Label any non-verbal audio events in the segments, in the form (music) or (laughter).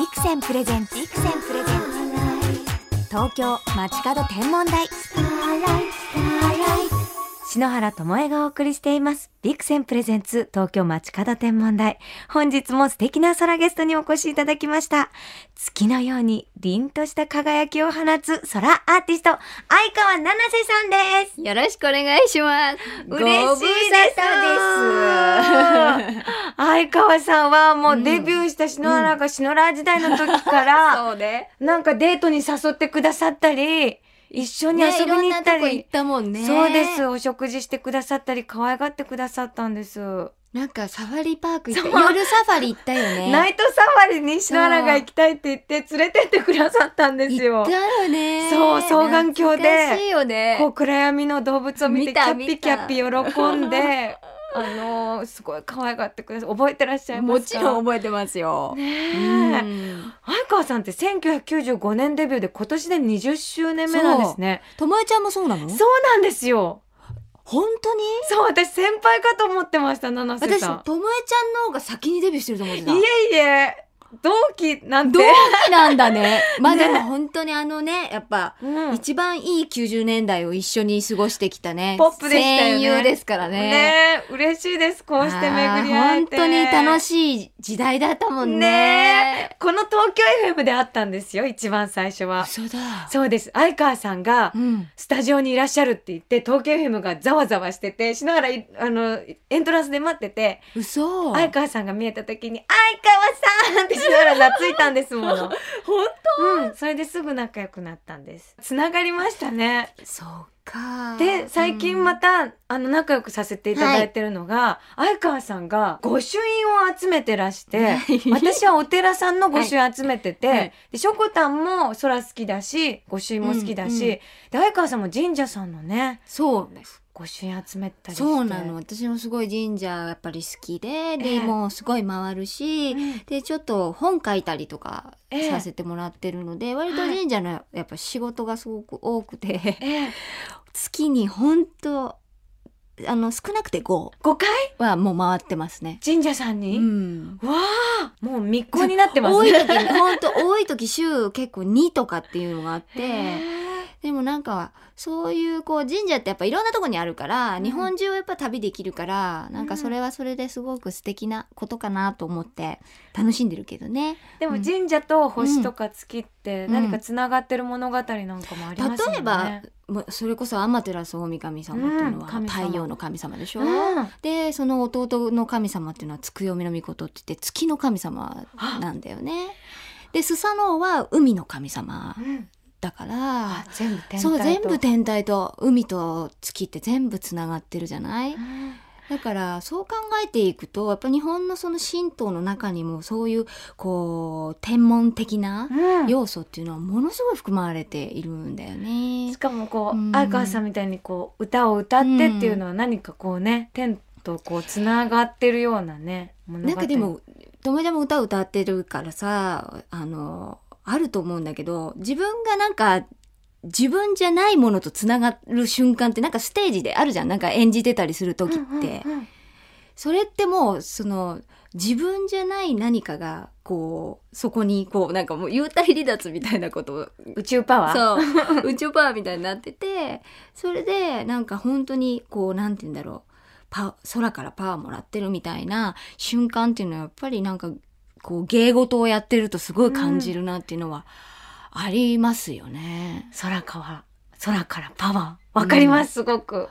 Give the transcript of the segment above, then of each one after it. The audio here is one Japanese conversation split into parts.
ビクセンプレゼンツビクセンプレゼンツ。東京街角天文台。篠原智恵がお送りしています。ビクセンプレゼンツ東京街角天文台。本日も素敵な空ゲストにお越しいただきました。月のように凛とした輝きを放つ空アーティスト、相川七瀬さんです。よろしくお願いします。嬉しいです。相川さんはもうデビューした篠原が篠原時代の時から、(laughs) そうね。なんかデートに誘ってくださったり、一緒に遊びに行ったり、ね行ったもんね。そうです。。お食事してくださったり、可愛がってくださったんです。なんかサファリパーク行った。夜サファリ行ったよね。(laughs) ナイトサファリに篠原が行きたいって言って連れてってくださったんですよ行った。よね。そう双眼鏡でね。こう暗闇の動物を見てキャッピキャッピ喜んで、あのーすごい可愛がってください。覚えてらっしゃいますか？もちろん覚えてますよ。ねうえ。ん。相川さんって1995年デビューで今年で20周年目なんですね。ともえちゃんもそうなの？そうなんですよ。本当に？そう、私先輩かと思ってました、七瀬私、さん。ともえちゃんの方が先にデビューしてると思ってた。いえいえ、同期なんて。同期なんだね。(laughs) まあねでも本当にあのね、やっぱ、うん一番いい90年代を一緒に過ごしてきたね。ポップでしたよね戦友ですからね。ねえ嬉しいです。こうして巡り合えて。あー本当に楽しい時代だったもんね。ねこの東京 FM であったんですよ、一番最初は。嘘だ。そうです。相川さんがうん。スタジオにいらっしゃるって言って、東京 FM がざわざわしてて、篠原い、あの、エントランスで待ってて、嘘。相川さんが見えた時に、相川さんって篠原懐いたんですもの。(laughs) 本うん。それですぐ仲良くなったんです。つながりましたね。当そうか。で、最近また、あの、仲良くさせていただいてるのが、相川さんが御朱印を集めてらして、私はお寺さんの御朱印集めてて、はいはいで、しょこたんも空好きだし、御朱印も好きだし、うんうんで、相川さんも神社さんのね、そうです。御朱印集めたり。そうなの。私もすごい神社やっぱり好きで、ええで、もうすごい回るし、うんで、ちょっと本書いたりとかええさせてもらってるので、割と神社のやっぱ仕事がすごく多くて、ええ、月に本当あの、少なくて5 5回？はもう回ってますね。神社さんうに、ん。わあもう密航になってます多いね。時に、本当多い時週結構2とかっていうのがあっへて、えでもなんか、そういうこう神社ってやっぱいろんなとこにあるから、うん。日本中やっぱ旅できるから、なんかそれはそれですごく素敵なことかなと思って楽しんでるけどね。でも神社と星とか月って何かつながってる物語なんかもありますよね。例えば、それこそ天照大神神様っていうのは太陽の神様でしょ、うん。でその弟の神様っていうのは月読みの御事って言って月の神様なんだよね。でスサノオは海の神様。うんだからあ、全部天体と。そう全部天体と海と月って全部つながってるじゃない？うんだからそう考えていくとやっぱ日本のその神道の中にもそういうこう天文的なうん。要素っていうのはものすごい含まれているんだよね。し。かもこう、うん。相川さんみたいにこう歌を歌ってっていうのは何かこうね、天とこうつながってるようなねなんかでもともちゃんも歌歌ってるからさあのあると思うんだけど自分がなんか自分じゃないものとつながる瞬間ってなんかステージであるじゃん。なんか演じてたりする時って、うんうんうん。それってもうその自分じゃない何かがこうそこにこうなんかもう幽体離脱みたいなこと。を宇宙パワー。そう。(laughs) 宇宙パワーみたいになっててそれでなんか本当にこうなんて言うんだろう。パ空からパワーもらってるみたいな瞬間っていうのはやっぱりなんかこう芸事をやってるとすごい感じるなっていうのはありますよね。空から空からパワー。わかります、すごく、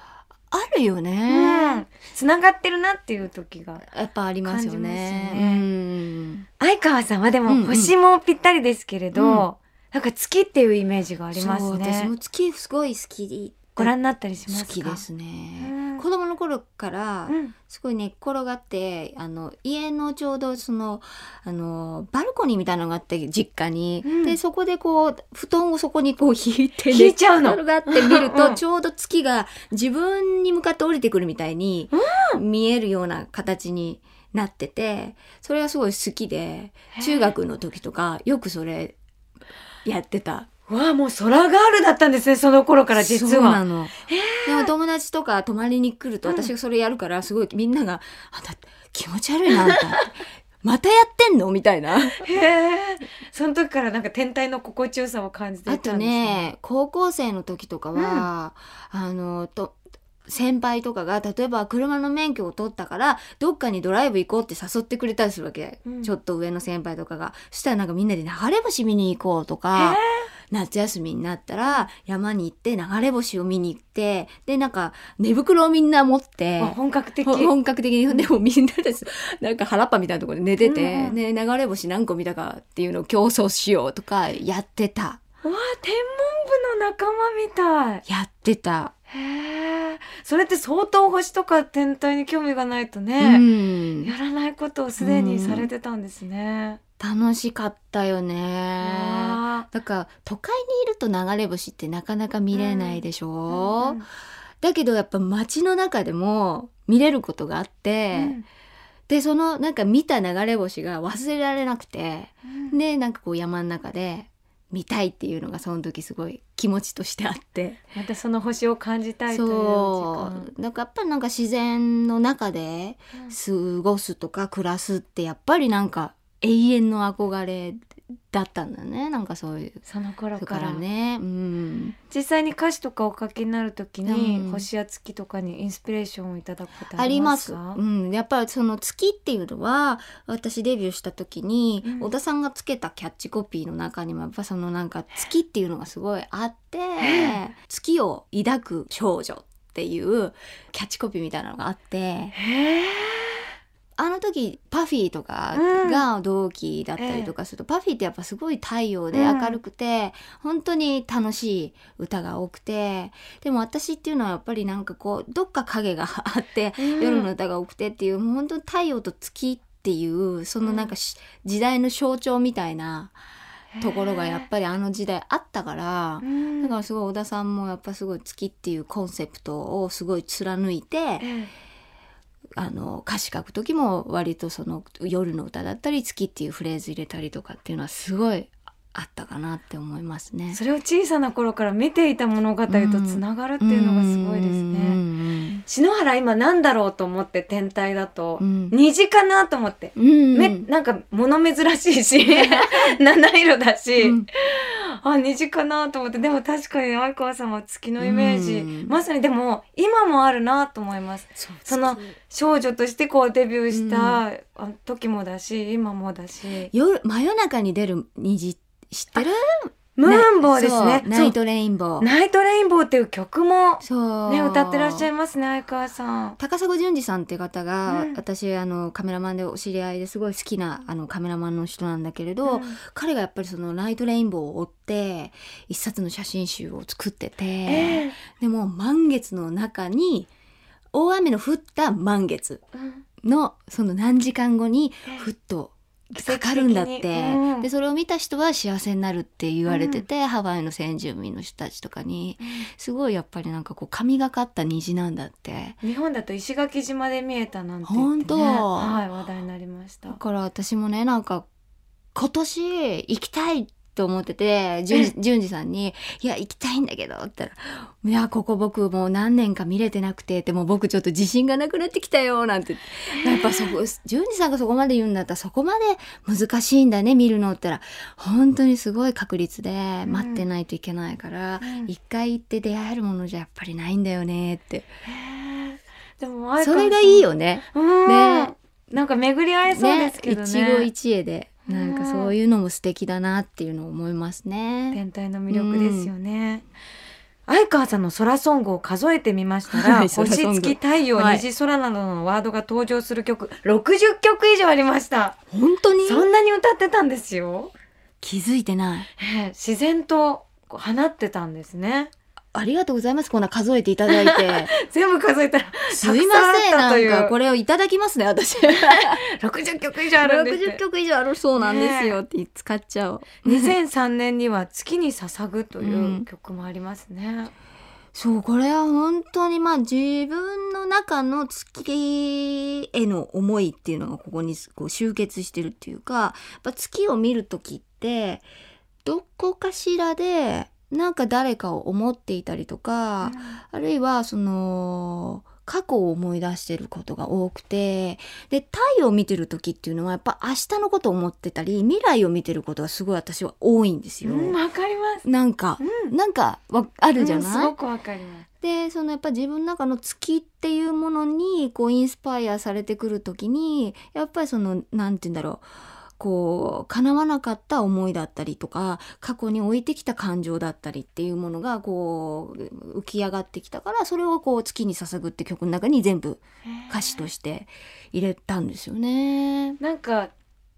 あるようねん。つながってるなっていう時がやっぱありますよね。うん。相川さんはでもうんうん。星もぴったりですけれど、うん。なんか月っていうイメージがありますそう私ねも月すごい好きご覧になったりしますか？好きですね、うん。子供の頃からうん。すごい寝っ転がってあの家のちょうどそのあのバルコニーみたいなのがあって実家に、うん。でそこでこう布団をそこにこう引いて引いちゃうの？寝っ転がって見るうん。とちょうど月が自分に向かって降りてくるみたいに見えるような形になっててそれがすごい好きで中学の時とかよくそれやってた。わあもう空ガールだったんですねその頃から実そうなはの。でも友達とか泊まりに来るとうん私がそれやるからすごいみんなが「あんた気持ち悪いなあんた」(laughs) またやってんの？みたいな。へえ。その時からなんか天体の心地よさを感じていあとたんですね。ね、高校生の時とかは、あの、と、先輩とかが、例えば車の免許を取ったから、どっかにドライブ行こうって誘ってくれたりするわけ。うんちょっと上の先輩とかが。そしたらなんかみんなで流れ星見に行こうとか、夏休みになったら山に行って流れ星を見に行って、で、なんか寝袋をみんな持って、あ本格的。ほ本格的に、でもみんなでなんか腹っぱみたいなところで寝てて、うんうんね、流れ星何個見たかっていうのを競争しようとかやってた。わあ、天文部の仲間みたい。やってた。へえ。それって相当星とか天体に興味がないとうね、ん。やらないことをすでにされてたんですね。楽しかったよね。だから都会にいると流れ星ってなかなか見れないでしょ、うんだけどやっぱ街の中でも見れることがあって、うん。でそのなんか見た流れ星が忘れられなくてうん。でなんかこう山の中で見たいっていうのがその時すごい気持ちとしてあって。またその星を感じたいという時そ間。う。なんかやっぱりなんか自然の中で過ごすとか暮らすってやっぱりなんか永遠の憧れだったんだね。なんかそういう。その頃だかかららね。うん。実際に歌詞とかお書きになるときに、うん。星や月とかにインスピレーションをいただくことありますす。か？うん、やっぱりその月っていうのは私デビューした時に、うん。小田さんがつけたキャッチコピーの中にもやっぱそのなんか月っていうのがすごいあって月を抱く少女っていうキャッチコピーみたいなのがあってへえあの時パフィーとかが同期だったりとかすると、パフィーってやっぱすごい太陽で明るくて、本当に楽しい歌が多くてでも私っていうのはやっぱりなんかこうどっか影があってうん。夜の歌が多くてっていう、もう本当に太陽と月っていうそのなんかし、時代の象徴みたいなところがやっぱりあの時代あったから、うん。だからすごい小田さんもやっぱすごい月っていうコンセプトをすごい貫いてええあの歌詞書く時も割とその夜の歌だったり月っていうフレーズ入れたりとかっていうのはすごいあったかなって思いますね。それを小さな頃から見ていた物語とつながるっていうのがすごいですうんね。うん篠原今なんだろうと思って天体だと、うん虹かなと思って。うんうんめなんか物珍しいし (laughs) 七色だし、うんあ虹かなと思って。でも確かに相川さんは月のイメージ、うん。まさにでも今もあるなと思います。その少女としてこうデビューしたあ時もだし今もだし。夜真夜中に出る虹知ってる？ムーンボウですね。ナイトレインボー。ナイトレインボーっていう曲もそう。ね歌ってらっしゃいますね相川さん。高砂淳二さんっていう方が、うん。私あのカメラマンでお知り合いですごい好きなあのカメラマンの人なんだけれど、うん。彼がやっぱりそのナイトレインボーを追って一冊の写真集を作ってて、ええ。でも満月の中に大雨の降った満月うん。のその何時間後にええ。ふっとかかるんだって、うん。でそれを見た人は幸せになるって言われてて、ハワイの先住民の人たちとかにすごいやっぱりなんかこう神がかった虹なんだって。日本だと石垣島で見えたなんて本当。はい話題になりました。だから私もねなんか今年行きたいと思ってて淳二淳二さんに「いや行きたいんだけど」って言ったら「いやここ僕もう何年か見れてなくてでも僕ちょっと自信がなくなってきたよ」なんて。やっぱそこ淳二さんがそこまで言うんだったらそこまで難しいんだね見るのって言ったら本当にすごい確率で待ってないといけないから、うん。一回行って出会えるものじゃやっぱりないんだよねって。でもそれがいいよね。うん。ね。なんか巡り合えそうですけどね。一期一会でなんかそういうのも素敵だなっていうのを思いますね。天体の魅力ですよね、相川さんの空ソングを数えてみましたら、はい空星月太陽、はい。虹空などのワードが登場する曲60曲以上ありました。本当に？そんなに歌ってたんですよ、気づいてない。ええ自然と放ってたんですねありがとうございます。こんな数えていただいて。(laughs) 全部数えたらすいません。なんかこれをいただきますね、私。(laughs) 60曲以上あるんです60曲以上あるそうなんですよって使っちゃおう。(laughs) 2003年には月に捧ぐという曲もありますね、そう、これは本当にまあ自分の中の月への思いっていうのがここにこう集結してるっていうか、やっぱ月を見るときって、どこかしらでなんか誰かを思っていたりとか、あるいはその過去を思い出してることが多くてで太陽を見てる時っていうのはやっぱ明日のことを思ってたり未来を見てることがすごい私は多いんですよ。うん、わかります。なんか、うんなんかわあるじゃうんすない、ごくわかります。でそのやっぱ自分の中の月っていうものにこうインスパイアされてくる時にやっぱりそのなんて言うんだろうこう叶わなかった思いだったりとか過去に置いてきた感情だったりっていうものがこう浮き上がってきたからそれをこう月に捧ぐって曲の中に全部歌詞として入れたんですよね。なんか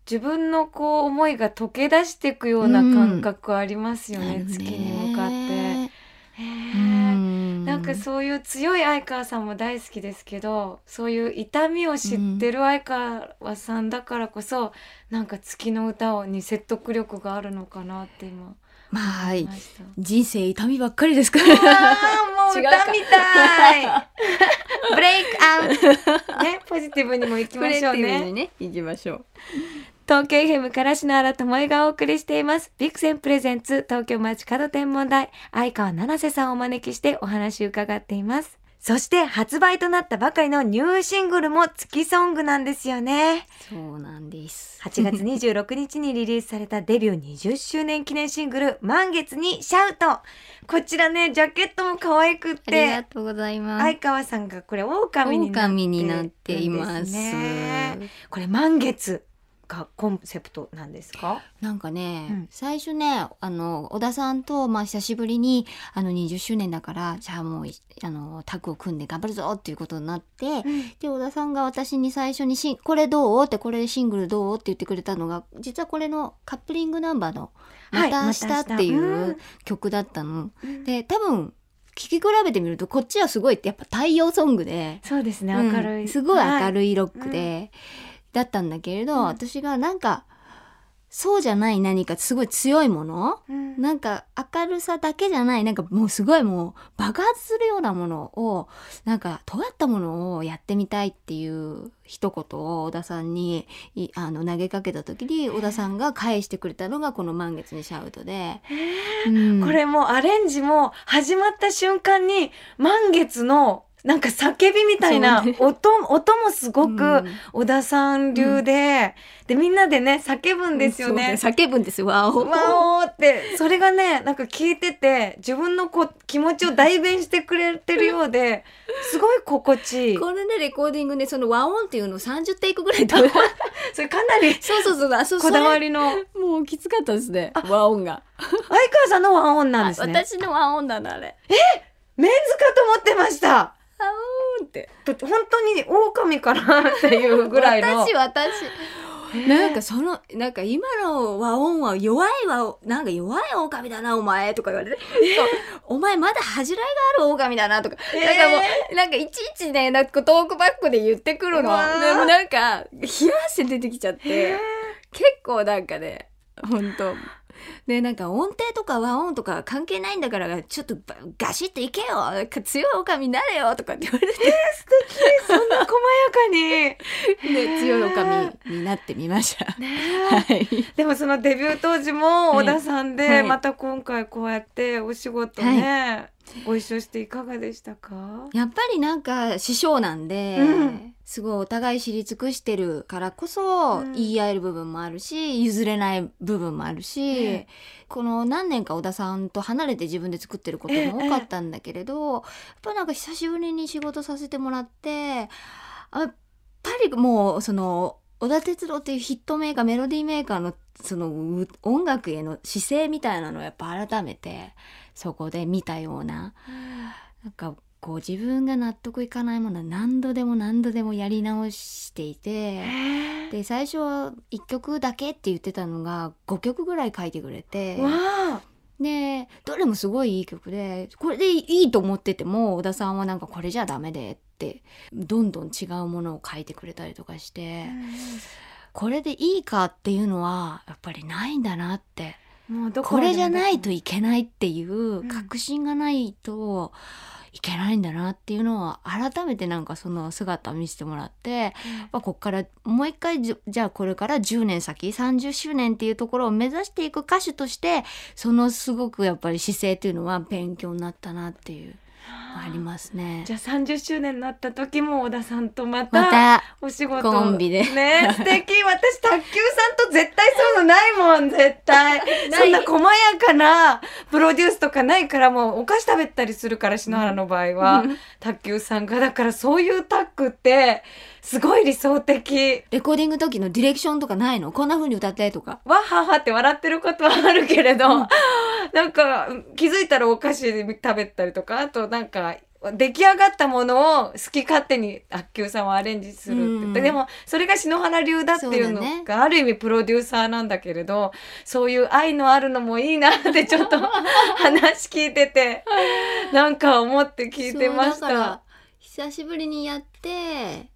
自分のこう思いが溶け出していくような感覚ありますよね、あるね月に向かって。かそういう強い相川さんも大好きですけどそういう痛みを知ってる相川さんだからこそ、なんか月の歌をに説得力があるのかなって今まあ。人生痛みばっかりですから。もう (laughs) 歌みたい (laughs) ブレイクアウトねポジティブにもいきましょうねね行きましょう。東京 FM から篠原智恵がお送りしています。ビクセンプレゼンツ東京町角天文台相川七瀬さんをお招きしてお話伺っています。そして発売となったばかりのニューシングルも月ソングなんですよね。そうなんです。8月26日にリリースされたデビュー20周年記念シングル満月にシャウト。こちらね、ジャケットも可愛くっありがて、とうございます。相川さんがこれ狼になって狼になっていますこれ満月がコンセプトなんですか？なんかね、うん最初ねあの小田さんと、まあ、久しぶりにあの20周年だからじゃあもういあのタッグを組んで頑張るぞっていうことになって、で小田さんが私に最初にし「これどう?」って「これシングルどう?」って言ってくれたのが実はこれのカップリングナンバーの「また明日」っていう曲だったの。うんで多分聴き比べてみるとこっちはすごいやっぱ太陽ソングで。そうですね、うん明るい。すごい明い。るいロックで、だったんだけれど、うん。私がなんかそうじゃない何かすごい強いものうん。なんか明るさだけじゃないなんかもうすごいもう爆発するようなものをなんか尖ったものをやってみたいっていう一言を小田さんにいあの投げかけた時に小田さんが返してくれたのがこの「満月にシャウトで」うん。これもうアレンジも始まった瞬間に満月のなんか叫びみたいなそうね。音,、音もすごうくん。小田さん流で、でみんなでね叫ぶんですよね。そう叫ぶんですわお。わおーって。それがねなんか聞いてて自分のこ気持ちを代弁してくれてるようですごい心地いい。これねレコーディングねその和音っていうのを30テイクぐらい (laughs) それかなりそうそうそう。あそうこだわりりのもうきつかったですね和音が。相川さんのワンオンなんですね。私の和音なのあれ。メンズかと思ってました。あうーんって。と本当に狼かなっていうぐらいの。私私。なんかそのなんか今の和音は弱いわなんか弱い狼だなお前とか言われて。お前まだ恥じらいがある狼だなとか、えー。なんかもうなんかいちいちねなんかトークバックで言ってくるの。でもなんか冷や汗出てきちゃって。結構なんかね本当で (laughs) なんか音程とか和音とか関係ないんだからちょっとバガシッといけよ。強い狼になれよとかって言われて。そんな細やかに。で (laughs) 強い狼になってみました。ねはい。でもそのデビュー当時も小田さんではい。また今回こうやってお仕事ね、ご一緒していかがでしたか？やっぱりなんか師匠なんで、うん。すごいお互い知り尽くしてるからこそ、うん。言い合える部分もあるし譲れない部分もあるし、ええ。この何年か小田さんと離れて自分で作ってることも多かったんだけれど、やっぱなんか久しぶりに仕事させてもらってあやっぱりもうその小田哲郎っていうヒットメーカーメロディーメーカーのそのう音楽への姿勢みたいなのをやっぱ改めてそこで見たようななんかこう自分が納得いかないものは何度でも何度でもやり直していてで最初は1曲だけって言ってたのが5曲ぐらい書いてくれてでどれもすごいいい曲でこれでいいと思ってても小田さんはなんかこれじゃダメでってどんどん違うものを書いてくれたりとかしてこれでいいかっていうのはやっぱりないんだなってもうどこれじゃないといいけないっていう確信がないといけないんだなっていうのは改めてなんかその姿を見せてもらって、まあ、こっからもう一回じゃじゃあこれから10年先30周年っていうところを目指していく歌手としてそのすごくやっぱり姿勢っていうのは勉強になったなっていう。ありますね。じゃあ30周年になった時も小田さんとままたたお仕事コンビで。ね素敵。(laughs) 私卓球さんと絶対そういうのないもん絶対。(laughs) そんな細やかなプロデュースとかないからもうお菓子食べたりするから篠原の場合は、卓球さんが。だからそういうタッグってすごい理想的。レコーディング時のディレクションとかないの？こんな風に歌ってとか。わっはっはって笑ってることはあるけれど、(laughs) なんか気づいたらお菓子食べたりとかあとなんか出来上がったものを好き勝手に卓球さんはアレンジするって。うん。でもそれが篠原流だっていうのがある意味プロデューサーなんだけれどそういう愛のあるのもいいなってちょっと (laughs) 話聞いててなんか思って聞いてました。久しぶりにやって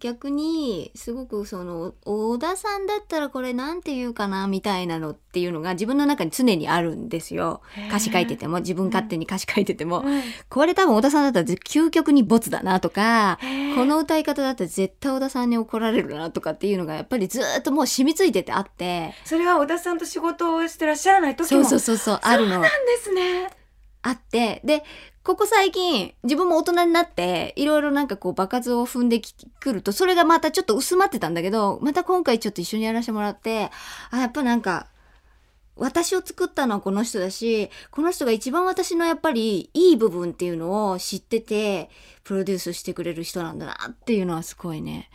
逆にすごくその小田さんだったらこれなんて言うかなみたいなのっていうのが自分の中に常にあるんですよ。歌詞書いてても自分勝手に歌詞書いてても、うん。これ多分小田さんだったら究極にボツだなとかこの歌い方だったら絶対小田さんに怒られるなとかっていうのがやっぱりずっともう染みついててあって。それは小田さんと仕事をしてらっしゃらない時も。そうそうそうそうあるの。なんですね。あってでここ最近自分も大人になっていろいろなんかこう場数を踏んでくるとそれがまたちょっと薄まってたんだけどまた今回ちょっと一緒にやらせてもらってあやっぱなんか私を作ったのはこの人だしこの人が一番私のやっぱりいい部分っていうのを知っててプロデュースしてくれる人なんだなっていうのはすごいね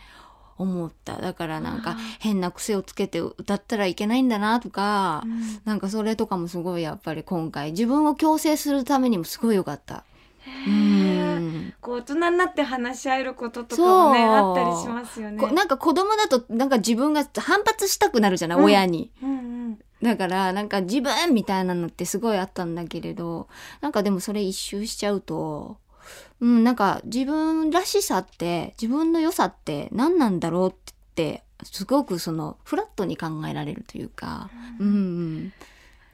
思った。だからなんか変な癖をつけて歌ったらいけないんだなとか、うん。なんかそれとかもすごいやっぱり今回自分を矯正するためにもすごい良かった。うん。こう大人になって話し合えることとかもねあったりしますよね。こなんか子供だとなんか自分が反発したくなるじゃない、うん。親に。うんうん。だからなんか自分みたいなのってすごいあったんだけれどなんかでもそれ一周しちゃうとうんなんか自分らしさって自分の良さって何なんだろうってすごくそのフラットに考えられるというか、うん。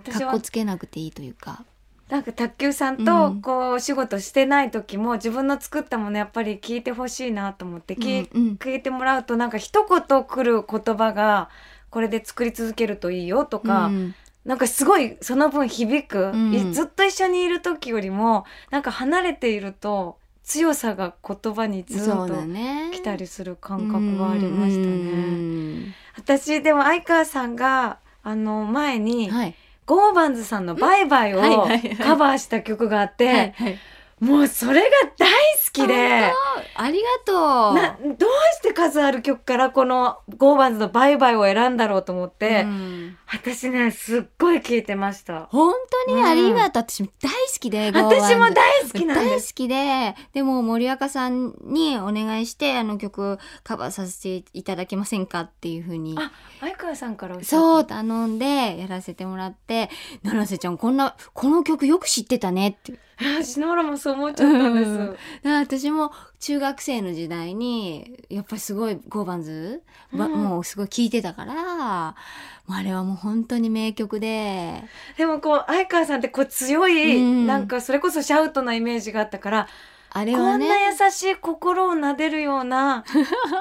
うん、かっこつけなくていいというか。なんか卓球さんとうん。こうお仕事してない時も自分の作ったものやっぱり聞いてほしいなと思って聞,、うんうん。聞いてもらうとなんか一言来る言葉がこれで作り続けるといいよとか、うん。なんかすごいその分響く、うん。いずっと一緒にいる時よりもなんか離れていると強さが言葉にずっと来たりする感覚はありましたうね。ん私でも相川さんがあの前に、はい。ゴーバンズさんの「バイバイ」をはいはいはいカバーした曲があって、はいはいもうそれが大好きで。ありがとう。などうして数ある曲からこのゴーバンズの「バイバイ」を選んだろうと思って、うん私ねすっごい聴いてました本当にありがとう。私大好きで、私も大好きなんです大好きで、でも森若さんにお願いして、あの曲カバーさせていただけませんかっていうふうに。あ相川さんからおっしゃそう、頼んでやらせてもらって、七瀬ちゃんこんな、この曲よく知ってたねって。あ篠原もそう思っちゃったんです、うん。だから私も中学生の時代にやっぱりすごいゴーバンズ、ばうん。もうすごい聴いてたからあれはもう本当に名曲で。でもこう相川さんってこう強い、うん。なんかそれこそシャウトなイメージがあったからあれはこんなね優しい心を撫でるような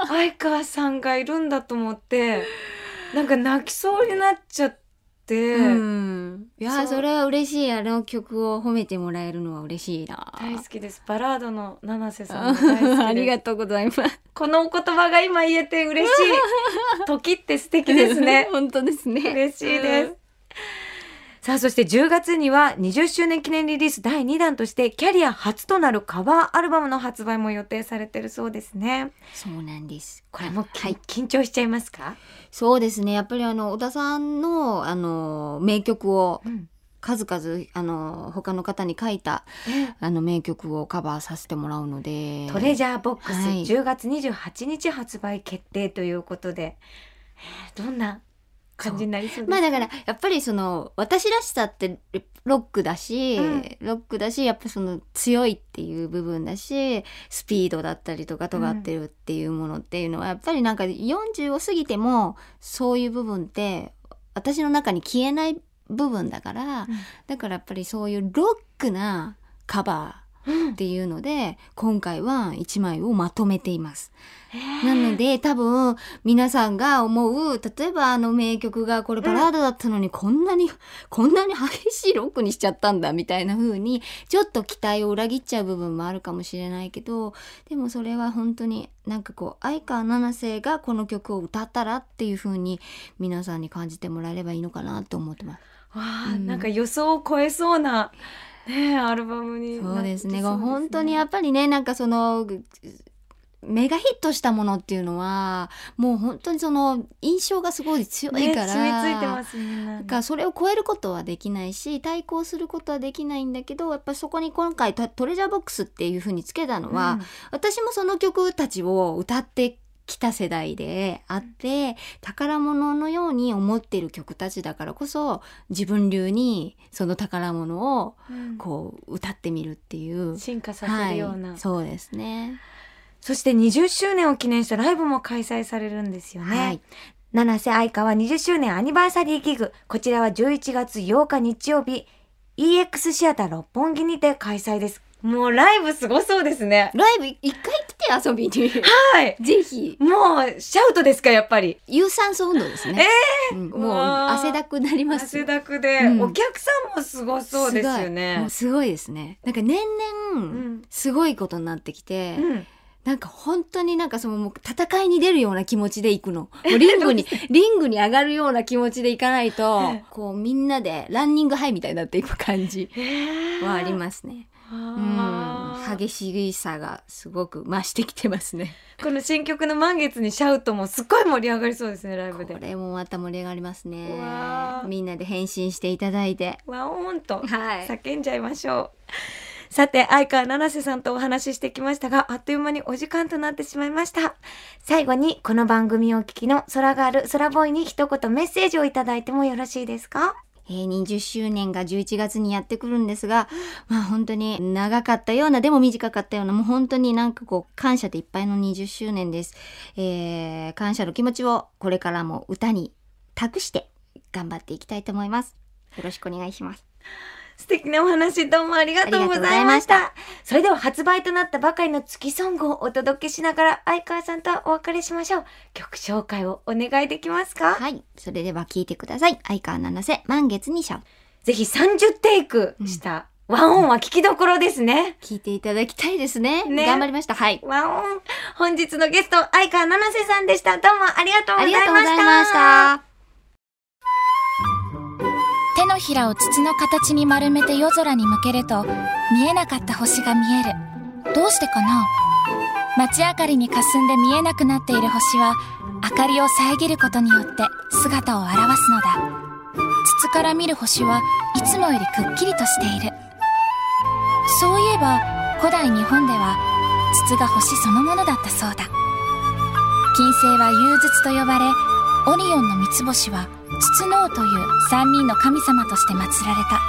相川さんがいるんだと思ってなんか泣きそうになっちゃって、うん、いやそれは嬉しい。あの曲を褒めてもらえるのは嬉しいな。大好きです。バラードの七瀬さんも大好きです。(laughs) ありがとうございます。このお言葉が今言えて嬉しい時って素敵ですね。(laughs) 本当ですね。嬉しいです。さあそして10月には20周年記念リリース第2弾としてキャリア初となるカバーアルバムの発売も予定されてるそうですね。そうなんです。これもき、はい。緊張しちゃいますか？そうですね。やっぱりあの小田さんのあの名曲をうん。数々あの他の方に書いたあの名曲をカバーさせてもらうので。トレジャーボックス、はい。10月28日発売決定ということで、えーどんな感じになりそうですか？まあだからやっぱりその私らしさってロックだし、うん。ロックだしやっぱその強いっていう部分だしスピードだったりとか尖ってるっていうものっていうのはやっぱりなんか40を過ぎてもそういう部分って私の中に消えない部分だから、うん。だからやっぱりそういうロックなカバーうんっていうので、今回は1枚をまとめています。なので多分皆さんが思う例えばあの名曲がこれバラードだったのにこんなに、こんなに (laughs) 激しいロックにしちゃったんだみたいな風にちょっと期待を裏切っちゃう部分もあるかもしれないけどでもそれは本当になんかこう相川七瀬がこの曲を歌ったらっていう風に皆さんに感じてもらえればいいのかなと思ってます。わあ、うんなんか予想を超えそうな、ねえ、アルバムにそうですね。そう本当にやっぱりねなんかそのぐメガヒットしたものっていうのはもう本当にその印象がすごい強いから、ね、いてますからそれを超えることはできないし対抗することはできないんだけどやっぱそこに今回トトレジャーボックスっていう風につけたのは、私もその曲たちを歌ってきた世代であって宝物のように思っている曲たちだからこそ自分流にその宝物をうんこう歌ってみるっていう。進化させるような、はい、そうですね。そして20周年を記念したライブも開催されるんですよね。はい。七瀬愛花は20周年アニバーサリーギグ。こちらは11月8日日曜日、EX シアター六本木にて開催です。もうライブすごそうですね。ライブ一回来て遊びに。はい。ぜひ。もう、シャウトですか、やっぱり。有酸素運動ですね。うんもう汗だくなります汗よ。だくで、うんお客さんもすごそうですよねう。すごいですね。なんか年々、んすごいことになってきて、うん。なんか本当になんかそのもう戦いに出るような気持ちで行くの。(laughs) リングに、リングに上がるような気持ちで行かないとええ、こうみんなでランニングハイみたいになっていく感じへはありますね。うん。激しさがすごく増してきてますね。この新曲の満月にシャウトもすっごい盛り上がりそうですね、ライブでこ。れもまた盛り上がりますねみんなで返信していただいて。わおーんとはい叫んじゃいましょう。さて、相川七瀬さんとお話ししてきましたが、あっという間にお時間となってしまいました。最後に、この番組をお聞きの空ガール、空ボーイに一言メッセージをいただいてもよろしいですか？え20周年が11月にやってくるんですが、まあ本当に長かったような、でも短かったような、もう本当になんかこう感謝でいっぱいの20周年です。えー感謝の気持ちをこれからも歌に託して頑張っていきたいと思います。よろしくお願いします。素敵なお話どうもありがとうございました。ありがとうございそれでは発売となったばかりの月ソングをお届けしながら、相川さんとはお別れしましょう。曲紹介をお願いできますか？はい。それでは聞いてください。相川七瀬、満月にシャウト。ぜひ30テイクした、ワンオンは聞きどころですね。聞いていただきたいですね。ね頑張りました。はい。ワンオン。本日のゲスト、相川七瀬さんでした。どうもありがとうごありざいました。がとうございました。手のひらを筒の形に丸めて夜空に向けると見えなかった星が見える。どうしてかな？街明かりに霞んで見えなくなっている星は明かりを遮ることによって姿を現すのだ。筒から見る星はいつもよりくっきりとしている。そういえば古代日本では筒が星そのものだったそうだ。金星は融筒と呼ばれオリオンの三つ星は筒の王という三人の神様として祀られた。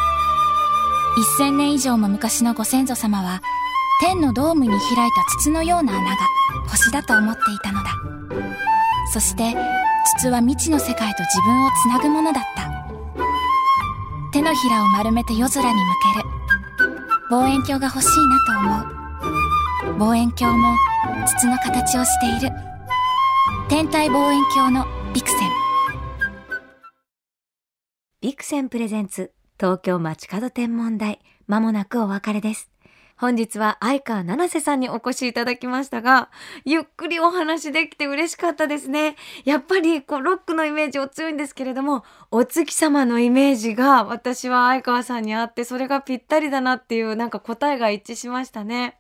1000年以上も昔のご先祖様は天のドームに開いた筒のような穴が星だと思っていたのだ。そして筒は未知の世界と自分をつなぐものだった。手のひらを丸めて夜空に向ける。望遠鏡が欲しいなと思う。望遠鏡も筒の形をしている。天体望遠鏡のビクセン。ビクセンプレゼンツ東京街角天文台まもなくお別れです。本日は相川七瀬さんにお越しいただきましたがゆっくりお話できて嬉しかったですね。やっぱりこうロックのイメージお強いんですけれどもお月様のイメージが私は相川さんにあってそれがぴったりだなっていうなんか答えが一致しましたね。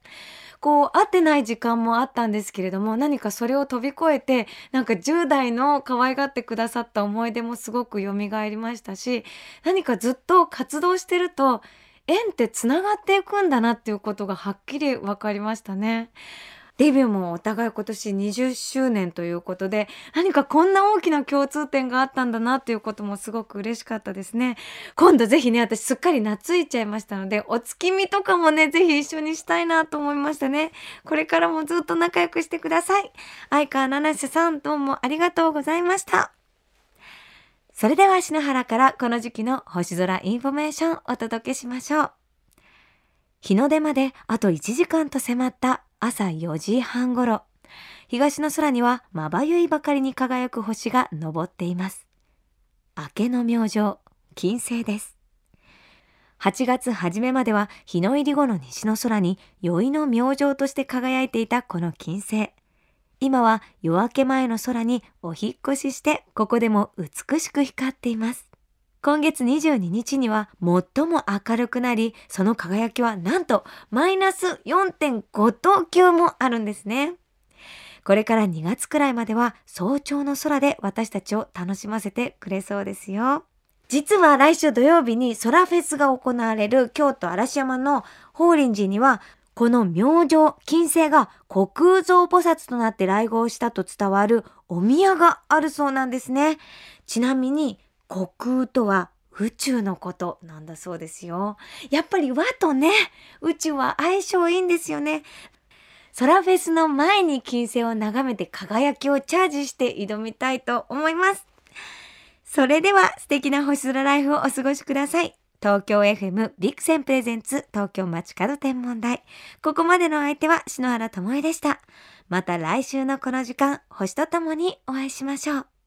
こう会ってない時間もあったんですけれども何かそれを飛び越えてなんか10代の可愛がってくださった思い出もすごく蘇りましたし何かずっと活動してると縁ってつながっていくんだなっていうことがはっきり分かりましたね。デビューもお互い今年20周年ということで何かこんな大きな共通点があったんだなっていうこともすごく嬉しかったですね。今度ぜひね私すっかり懐いちゃいましたのでお月見とかもねぜひ一緒にしたいなと思いましたね。これからもずっと仲良くしてください。相川七瀬さんどうもありがとうございました。それでは篠原からこの時期の星空インフォメーションお届けしましょう。日の出まであと1時間と迫った朝4時半ごろ、東の空にはまばゆいばかりに輝く星が昇っています。明けの明星、金星です。8月初めまでは日の入り後の西の空に宵の明星として輝いていたこの金星。今は夜明け前の空にお引越ししてここでも美しく光っています。今月22日には最も明るくなり、その輝きはなんとマイナス4.5等級もあるんですね。これから2月くらいまでは早朝の空で私たちを楽しませてくれそうですよ。実は来週土曜日に空フェスが行われる京都嵐山の法輪寺にはこの明星、金星が虚空蔵菩薩となって来合したと伝わるお宮があるそうなんですね。ちなみに虚空とは宇宙のことなんだそうですよ。やっぱり和とね、宇宙は相性いいんですよね。空フェスの前に金星を眺めて輝きをチャージして挑みたいと思います。それでは素敵な星空ライフをお過ごしください。東京 FM ビクセンプレゼンツ東京街角天文台。ここまでの相手は篠原智恵でした。また来週のこの時間、星とともにお会いしましょう。